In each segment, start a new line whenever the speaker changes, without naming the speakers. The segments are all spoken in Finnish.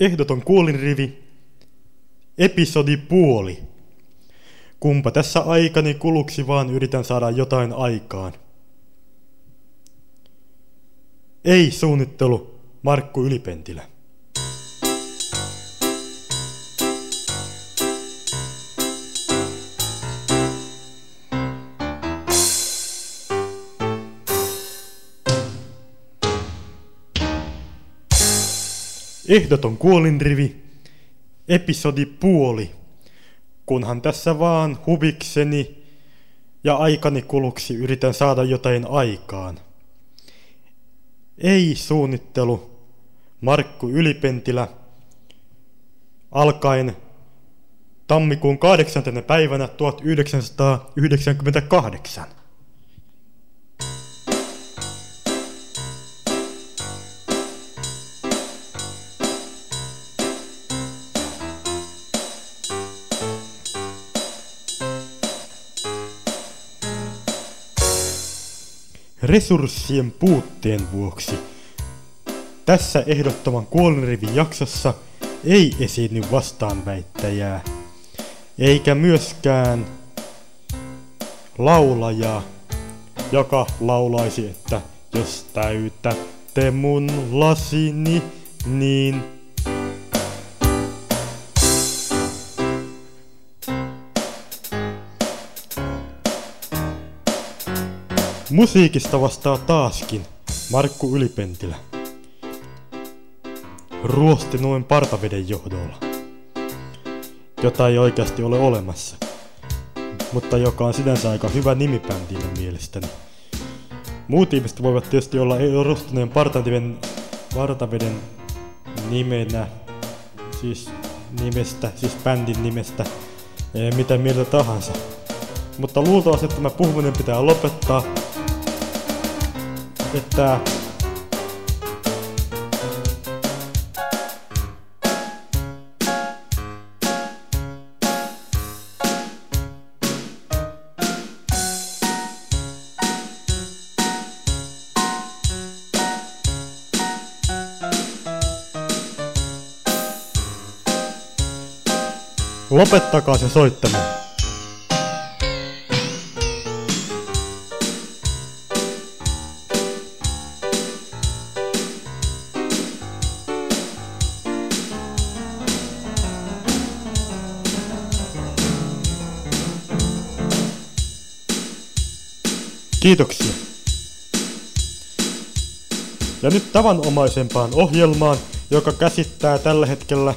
Ehdoton kuolinrivi. Episodi puoli. Kumpa tässä aikani kuluksi vaan yritän saada jotain aikaan. Ei suunnittelu, Markku Ylipentilä. Ehdoton kuolinrivi, episodi puoli. Kunhan tässä vaan huvikseni ja aikani kuluksi yritän saada jotain aikaan. Ei suunnittelu, Markku Ylipentilä, alkaen tammikuun 8. päivänä 1998. resurssien puutteen vuoksi. Tässä ehdottoman kuolinrivin jaksossa ei esiinny vastaanväittäjää, eikä myöskään laulajaa, joka laulaisi, että jos täytätte mun lasini, niin Musiikista vastaa taaskin Markku Ylipentilä. Ruosti noin partaveden johdolla, jota ei oikeasti ole olemassa, mutta joka on sinänsä aika hyvä nimi bändille mielestäni. Muut ihmiset voivat tietysti olla ruostuneen partaveden, partaveden nimenä, siis nimestä, siis bändin nimestä, mitä mieltä tahansa. Mutta luultavasti tämä puhuminen pitää lopettaa että Lopettakaa se soittaminen. Kiitoksia. Ja nyt tavanomaisempaan ohjelmaan, joka käsittää tällä hetkellä...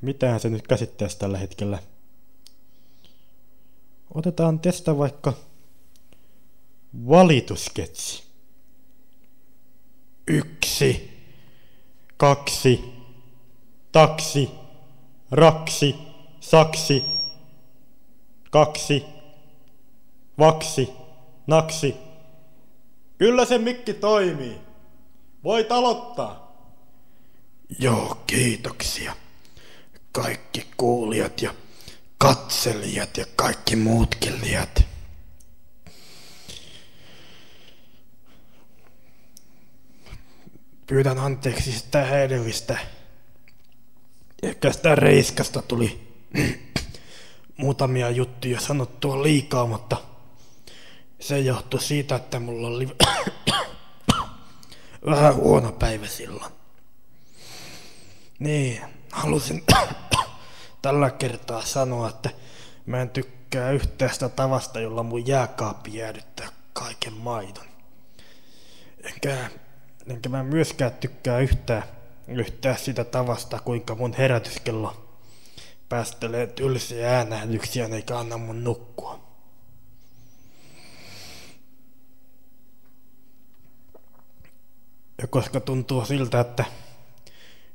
Mitähän se nyt käsittäisi tällä hetkellä? Otetaan testa vaikka valitusketsi. Yksi, kaksi, taksi, raksi, saksi, kaksi, vaksi, naksi. Kyllä se mikki toimii. Voi talottaa.
Joo, kiitoksia. Kaikki kuulijat ja katselijat ja kaikki muutkin liat. Pyydän anteeksi sitä edellistä. Ehkä sitä reiskasta tuli muutamia juttuja sanottua liikaa, mutta se johtui siitä, että mulla oli vähän huono päivä silloin. Niin, halusin tällä kertaa sanoa, että mä en tykkää yhtään sitä tavasta, jolla mun jääkaappi jäädyttää kaiken maidon. Enkä, enkä mä myöskään tykkää yhtään, yhtään sitä tavasta, kuinka mun herätyskello päästelee tylsiä äänähdyksiä eikä anna mun nukkua. Ja koska tuntuu siltä, että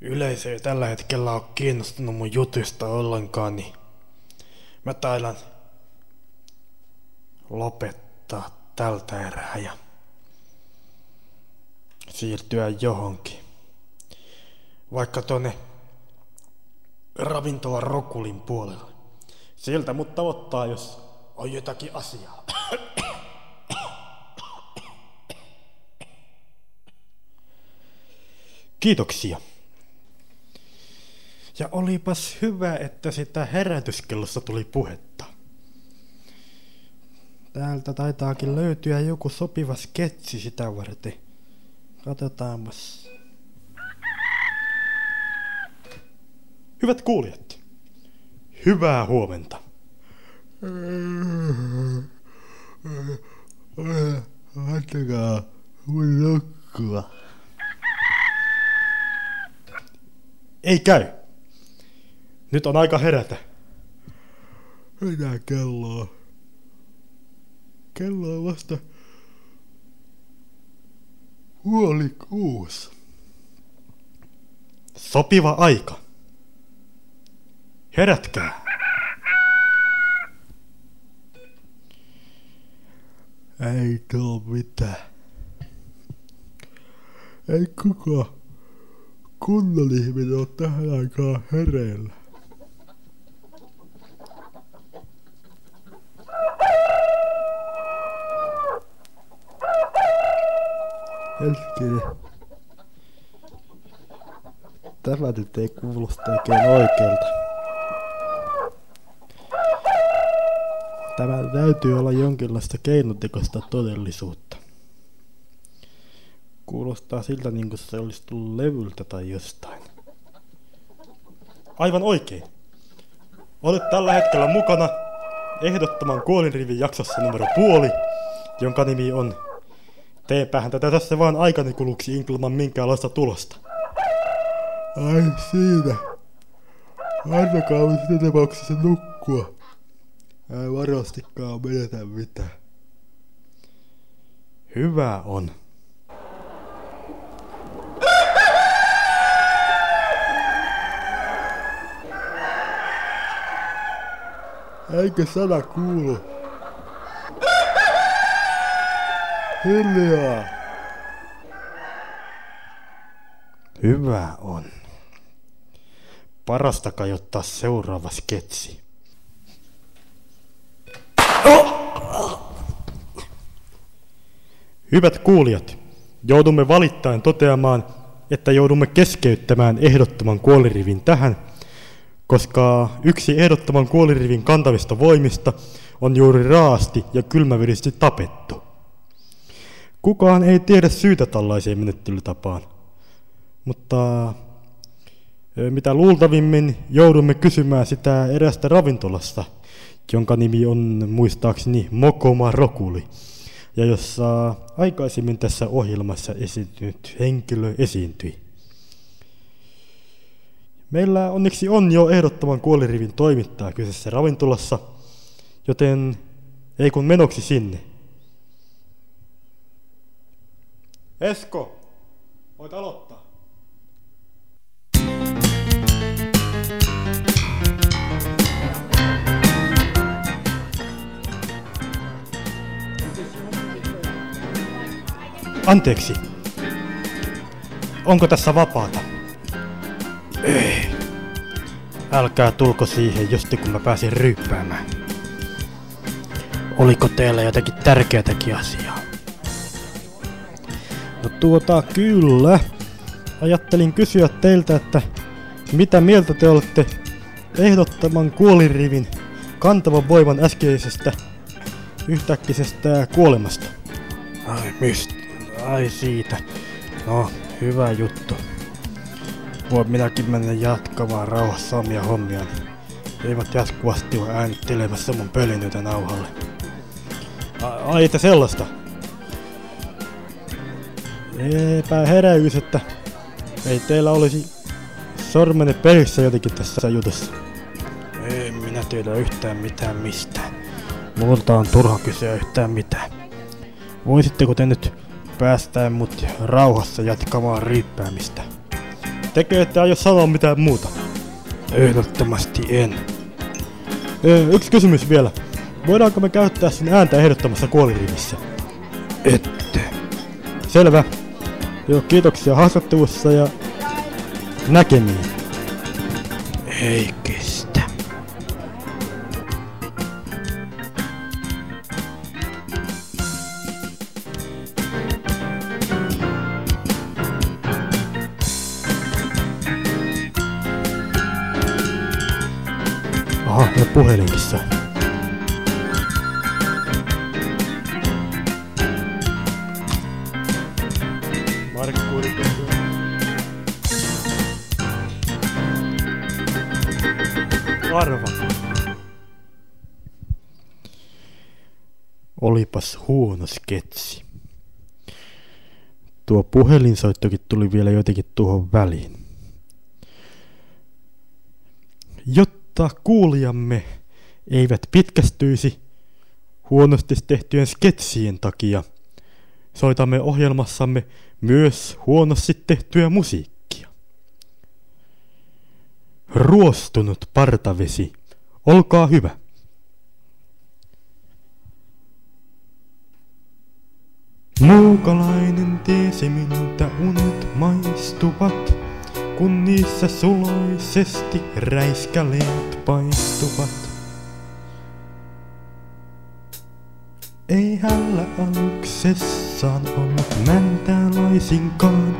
yleisö ei tällä hetkellä ole kiinnostunut mun jutusta ollenkaan, niin mä taidan lopettaa tältä erää ja siirtyä johonkin. Vaikka tonne ravintola Rokulin puolelle. Sieltä mutta ottaa, jos on jotakin asiaa.
Kiitoksia.
Ja olipas hyvä, että sitä herätyskellossa tuli puhetta. Täältä taitaakin löytyä joku sopiva sketsi sitä varten. Katsotaanpas.
Hyvät kuulijat, hyvää huomenta.
Antakaa mun nukkua.
Ei käy. Nyt on aika herätä.
Mitä kelloa? Kello on vasta puoli kuusi.
Sopiva aika. Herätkää.
Ei tuu mitään. Ei kukaan kunnon ihminen ole tähän aikaan hereillä. Hetkinen. Tämä nyt ei kuulosta oikein oikealta. Tämä täytyy olla jonkinlaista keinotekoista todellisuutta. Kuulostaa siltä niin kuin se olisi tullut levyltä tai jostain.
Aivan oikein. Olet tällä hetkellä mukana ehdottoman kuolinrivin jaksossa numero puoli, jonka nimi on Teepähän tätä tässä vaan aikani kuluksi ilman minkäänlaista tulosta.
Ai siinä. Antakaa me sitä tapauksessa nukkua. Ei varostikaan menetä mitään.
Hyvä on.
Eikö sana kuulu? Hiljaa.
Hyvä on. Parasta kai ottaa seuraava sketsi. Hyvät kuulijat, joudumme valittain toteamaan, että joudumme keskeyttämään ehdottoman kuolirivin tähän, koska yksi ehdottoman kuolirivin kantavista voimista on juuri raasti ja kylmäverisesti tapettu. Kukaan ei tiedä syytä tällaiseen menettelytapaan, mutta mitä luultavimmin joudumme kysymään sitä erästä ravintolasta, jonka nimi on muistaakseni Mokoma Rokuli, ja jossa aikaisemmin tässä ohjelmassa esiintynyt henkilö esiintyi. Meillä onneksi on jo ehdottoman kuolirivin toimittaja kyseessä ravintolassa, joten ei kun menoksi sinne. Esko, voit aloittaa. Anteeksi. Onko tässä vapaata? Älkää tulko siihen, josti kun mä pääsin ryyppäämään. Oliko teillä jotakin tärkeätäkin asiaa? No tuota, kyllä. Ajattelin kysyä teiltä, että mitä mieltä te olette ehdottoman kuolirivin kantavan voiman äskeisestä yhtäkkisestä kuolemasta? Ai mistä? Ai siitä. No, hyvä juttu. Voin minäkin mennä jatkamaan rauhassa omia hommia. Eivät jatkuvasti ole äänittelemässä mun pölinyitä nauhalle. Ai, että sellaista. Epäheräys, että ei teillä olisi sormenne pelissä jotenkin tässä jutussa. Ei minä tiedä yhtään mitään mistään. Multa on turha kysyä yhtään mitään. Voisitteko te nyt päästää mut rauhassa jatkamaan riippäämistä? Tekö ette aio sanoa mitään muuta? Ehdottomasti en. Ö, yksi kysymys vielä. Voidaanko me käyttää sen ääntä ehdottomassa kuolirivissä? Ette. Selvä. Joo, kiitoksia haastattelussa ja näkemiin. Ei Markku Arva. Olipas huono sketsi. Tuo puhelinsoittokin tuli vielä jotenkin tuohon väliin. Jotta kuulijamme eivät pitkästyisi huonosti tehtyjen sketsien takia, soitamme ohjelmassamme myös huonosti tehtyä musiikkia. Ruostunut partavesi, olkaa hyvä. Muukalainen tiesi minulta unet maistuvat, kun niissä suloisesti räiskäleet paistuvat. Ei hällä aluksessaan ollut mäntää laisinkaan,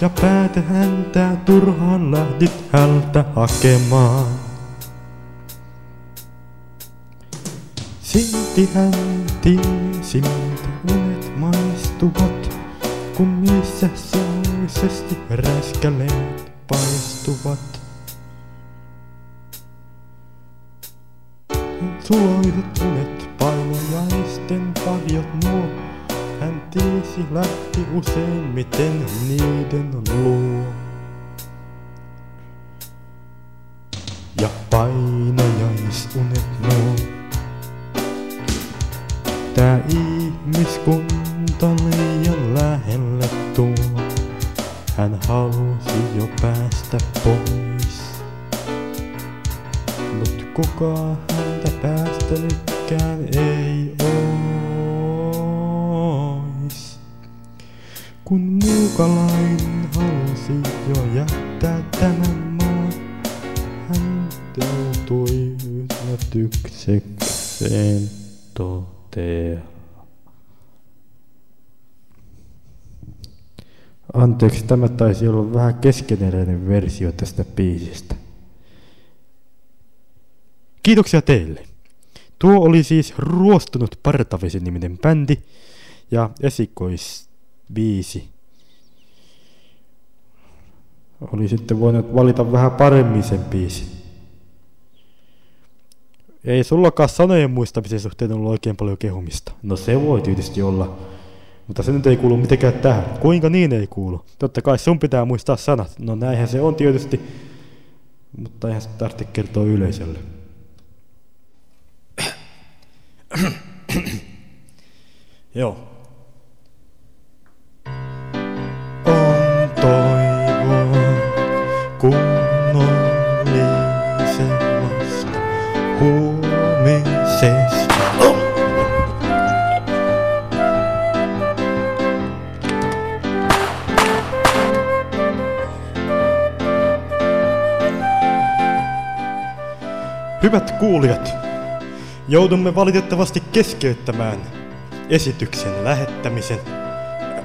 ja päätä häntää turhaan lähdit hältä hakemaan. Silti hän tiesi miltä unet maistuvat, kun niissä suloisesti räiskäleet paistuvat. Suloiset unet painajaisten varjot nuo, hän tiesi lähti useimmiten niiden luo. Ja painajaisunet nuo. Tää ihmiskunta liian lähelle tuo. Hän halusi jo päästä pois. Mut kuka häntä päästänytkään ei ois. Kun muukalainen halusi jo jättää tämän maan, hän joutui yllätyksekseen totea. Anteeksi, tämä taisi olla vähän keskeneräinen versio tästä biisistä. Kiitoksia teille. Tuo oli siis Ruostunut Partavesi-niminen bändi ja esikoisbiisi. Oli sitten voinut valita vähän paremmin sen biisin. Ei sullakaan sanojen muistamisen suhteen ollut oikein paljon kehumista. No se voi tietysti olla. Mutta se nyt ei kuulu mitenkään tähän. Kuinka niin ei kuulu? Totta kai sun pitää muistaa sanat. No näinhän se on tietysti. Mutta eihän se tarvitse kertoa yleisölle. Joo. On toivoa kunnollisemmasta huomisesta. Oh! Hyvät kuulijat, joudumme valitettavasti keskeyttämään esityksen lähettämisen.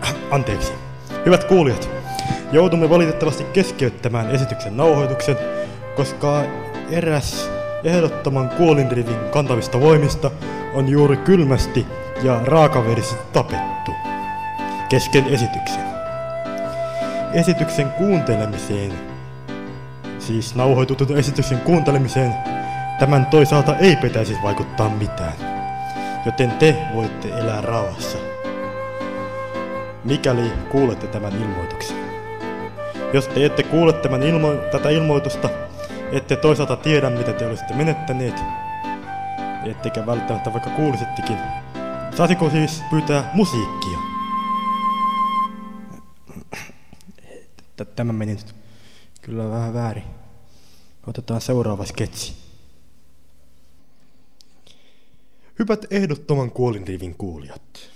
Äh, anteeksi. Hyvät kuulijat, joudumme valitettavasti keskeyttämään esityksen nauhoituksen, koska eräs ehdottoman kuolinrivin kantavista voimista on juuri kylmästi ja raakaverisesti tapettu kesken esityksen. Esityksen kuuntelemiseen, siis nauhoitetun esityksen kuuntelemiseen, Tämän toisaalta ei pitäisi vaikuttaa mitään, joten te voitte elää rauhassa, mikäli kuulette tämän ilmoituksen. Jos te ette kuule tämän ilmo- tätä ilmoitusta, ette toisaalta tiedä, mitä te olisitte menettäneet, ettekä välttämättä vaikka kuulisittekin. Saisiko siis pyytää musiikkia? Tämä meni nyt kyllä vähän väärin. Otetaan seuraava sketsi. Hyvät ehdottoman kuolinrivin kuulijat.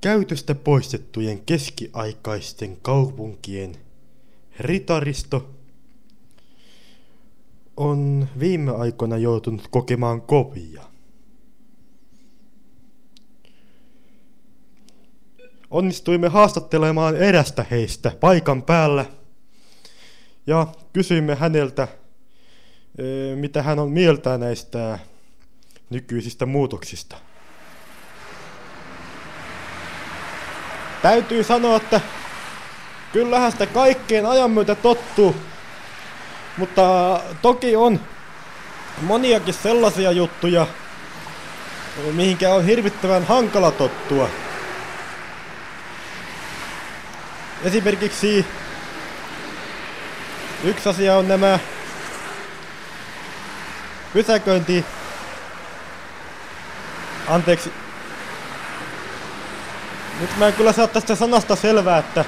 Käytöstä poistettujen keskiaikaisten kaupunkien ritaristo on viime aikoina joutunut kokemaan kovia. Onnistuimme haastattelemaan erästä heistä paikan päällä ja kysyimme häneltä, mitä hän on mieltä näistä nykyisistä muutoksista. Täytyy sanoa, että kyllähän sitä kaikkeen ajan myötä tottuu, mutta toki on moniakin sellaisia juttuja, mihinkä on hirvittävän hankala tottua. Esimerkiksi yksi asia on nämä pysäköinti... Anteeksi. Nyt mä en kyllä saa tästä sanasta selvää, että...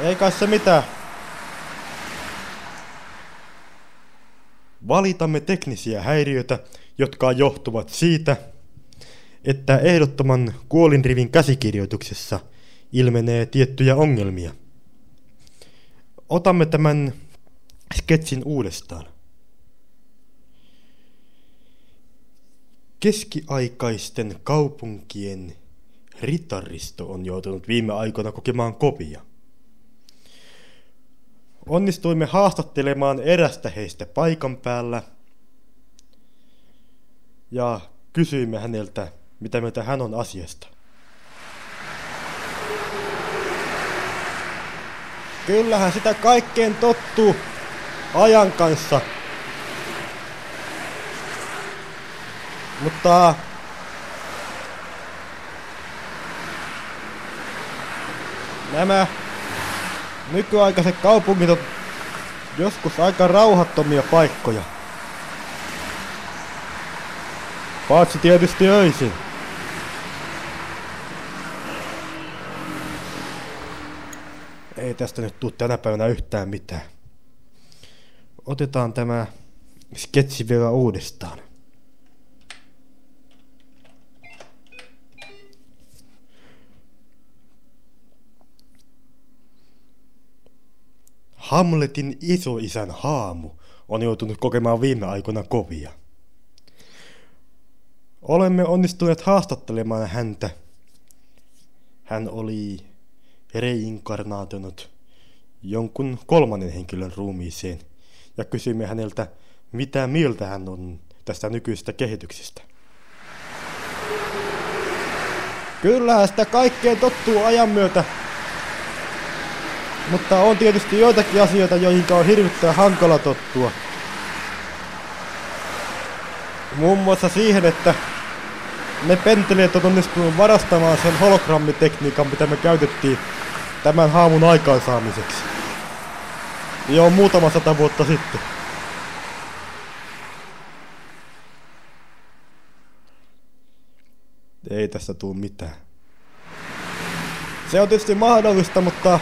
Ei kai se mitään. Valitamme teknisiä häiriöitä, jotka johtuvat siitä, että ehdottoman kuolinrivin käsikirjoituksessa ilmenee tiettyjä ongelmia. Otamme tämän sketsin uudestaan. Keskiaikaisten kaupunkien ritaristo on joutunut viime aikoina kokemaan kovia. Onnistuimme haastattelemaan erästä heistä paikan päällä ja kysyimme häneltä, mitä mieltä hän on asiasta. Kyllähän sitä kaikkeen tottuu ajan kanssa. Mutta nämä nykyaikaiset kaupungit on joskus aika rauhattomia paikkoja. Paitsi tietysti öisin. Ei tästä nyt tuu tänä päivänä yhtään mitään. Otetaan tämä sketsi vielä uudestaan. Hamletin isoisän haamu on joutunut kokemaan viime aikoina kovia. Olemme onnistuneet haastattelemaan häntä. Hän oli reinkarnaatunut jonkun kolmannen henkilön ruumiiseen ja kysyimme häneltä, mitä mieltä hän on tästä nykyisestä kehityksestä. Kyllä, sitä kaikkeen tottuu ajan myötä, mutta on tietysti joitakin asioita, joihin on hirvittävän hankala tottua. Muun muassa siihen, että ne penteleet on onnistunut varastamaan sen hologrammitekniikan, mitä me käytettiin tämän haamun aikaansaamiseksi. Joo, muutama sata vuotta sitten. Ei tässä tuu mitään. Se on tietysti mahdollista, mutta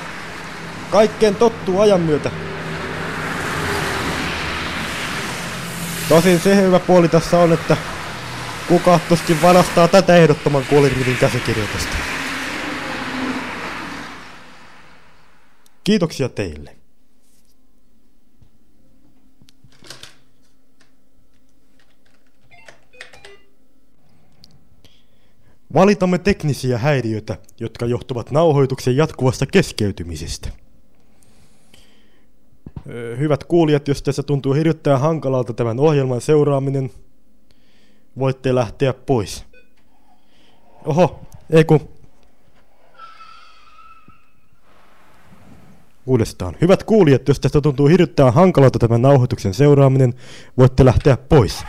Kaikkeen tottuu ajan myötä. Tosin se hyvä puoli tässä on, että kuka tuskin varastaa tätä ehdottoman kuolinrivin käsikirjoitusta. Kiitoksia teille. Valitamme teknisiä häiriöitä, jotka johtuvat nauhoituksen jatkuvasta keskeytymisestä. Hyvät kuulijat, jos tässä tuntuu hirvittävän hankalalta tämän ohjelman seuraaminen, voitte lähteä pois. Oho, ei kun... Uudestaan. Hyvät kuulijat, jos tästä tuntuu hirvittävän hankalalta tämän nauhoituksen seuraaminen, voitte lähteä pois.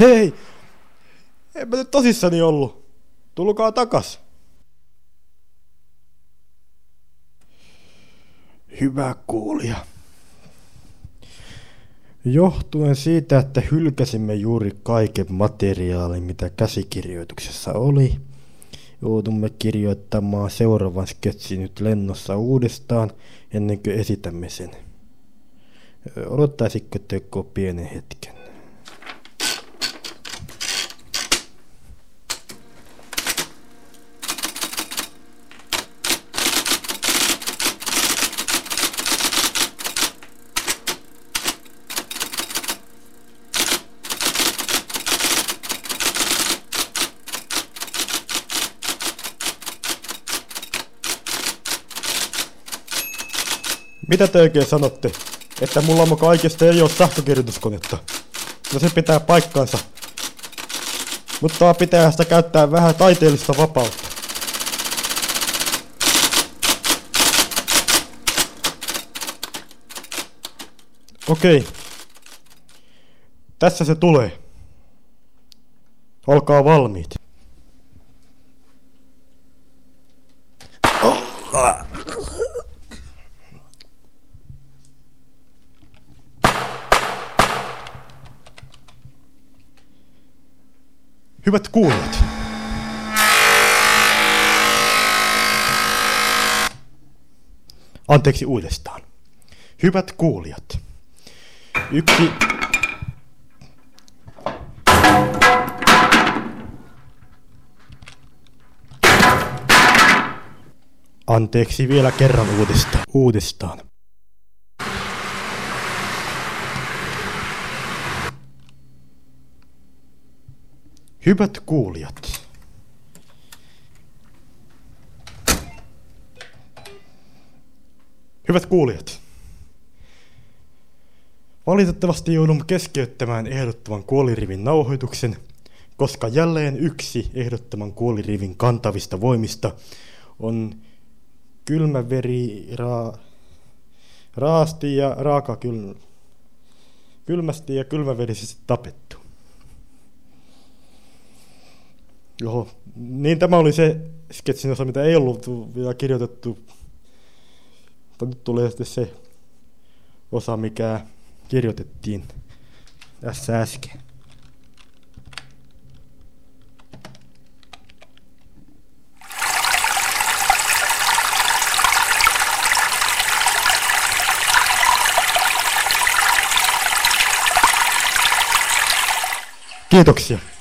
Hei! En mä nyt tosissani ollut. Tulkaa takas. Hyvä kuulija. Johtuen siitä, että hylkäsimme juuri kaiken materiaalin, mitä käsikirjoituksessa oli, joudumme kirjoittamaan seuraavan sketsin nyt lennossa uudestaan ennen kuin esitämme sen. Odottaisitko teko pienen hetken? Mitä te oikein sanotte? Että mulla muka oikeasti ei ole sähkökirjoituskonetta. No se pitää paikkansa. Mutta pitää sitä käyttää vähän taiteellista vapautta. Okei. Tässä se tulee. Olkaa valmiit. Hyvät kuulijat. Anteeksi uudestaan. Hyvät kuulijat. Yksi... Anteeksi vielä kerran uudestaan. Uudestaan. Hyvät kuulijat. Hyvät kuulijat. Valitettavasti joudun keskeyttämään ehdottoman kuolirivin nauhoituksen, koska jälleen yksi ehdottoman kuolirivin kantavista voimista on kylmäveri ra, raasti ja raaka kyl, kylmästi ja kylmäverisesti tapettu. Joo, niin tämä oli se sketsin osa, mitä ei ollut vielä kirjoitettu. Mutta nyt tulee sitten se osa, mikä kirjoitettiin tässä äsken. Kiitoksia.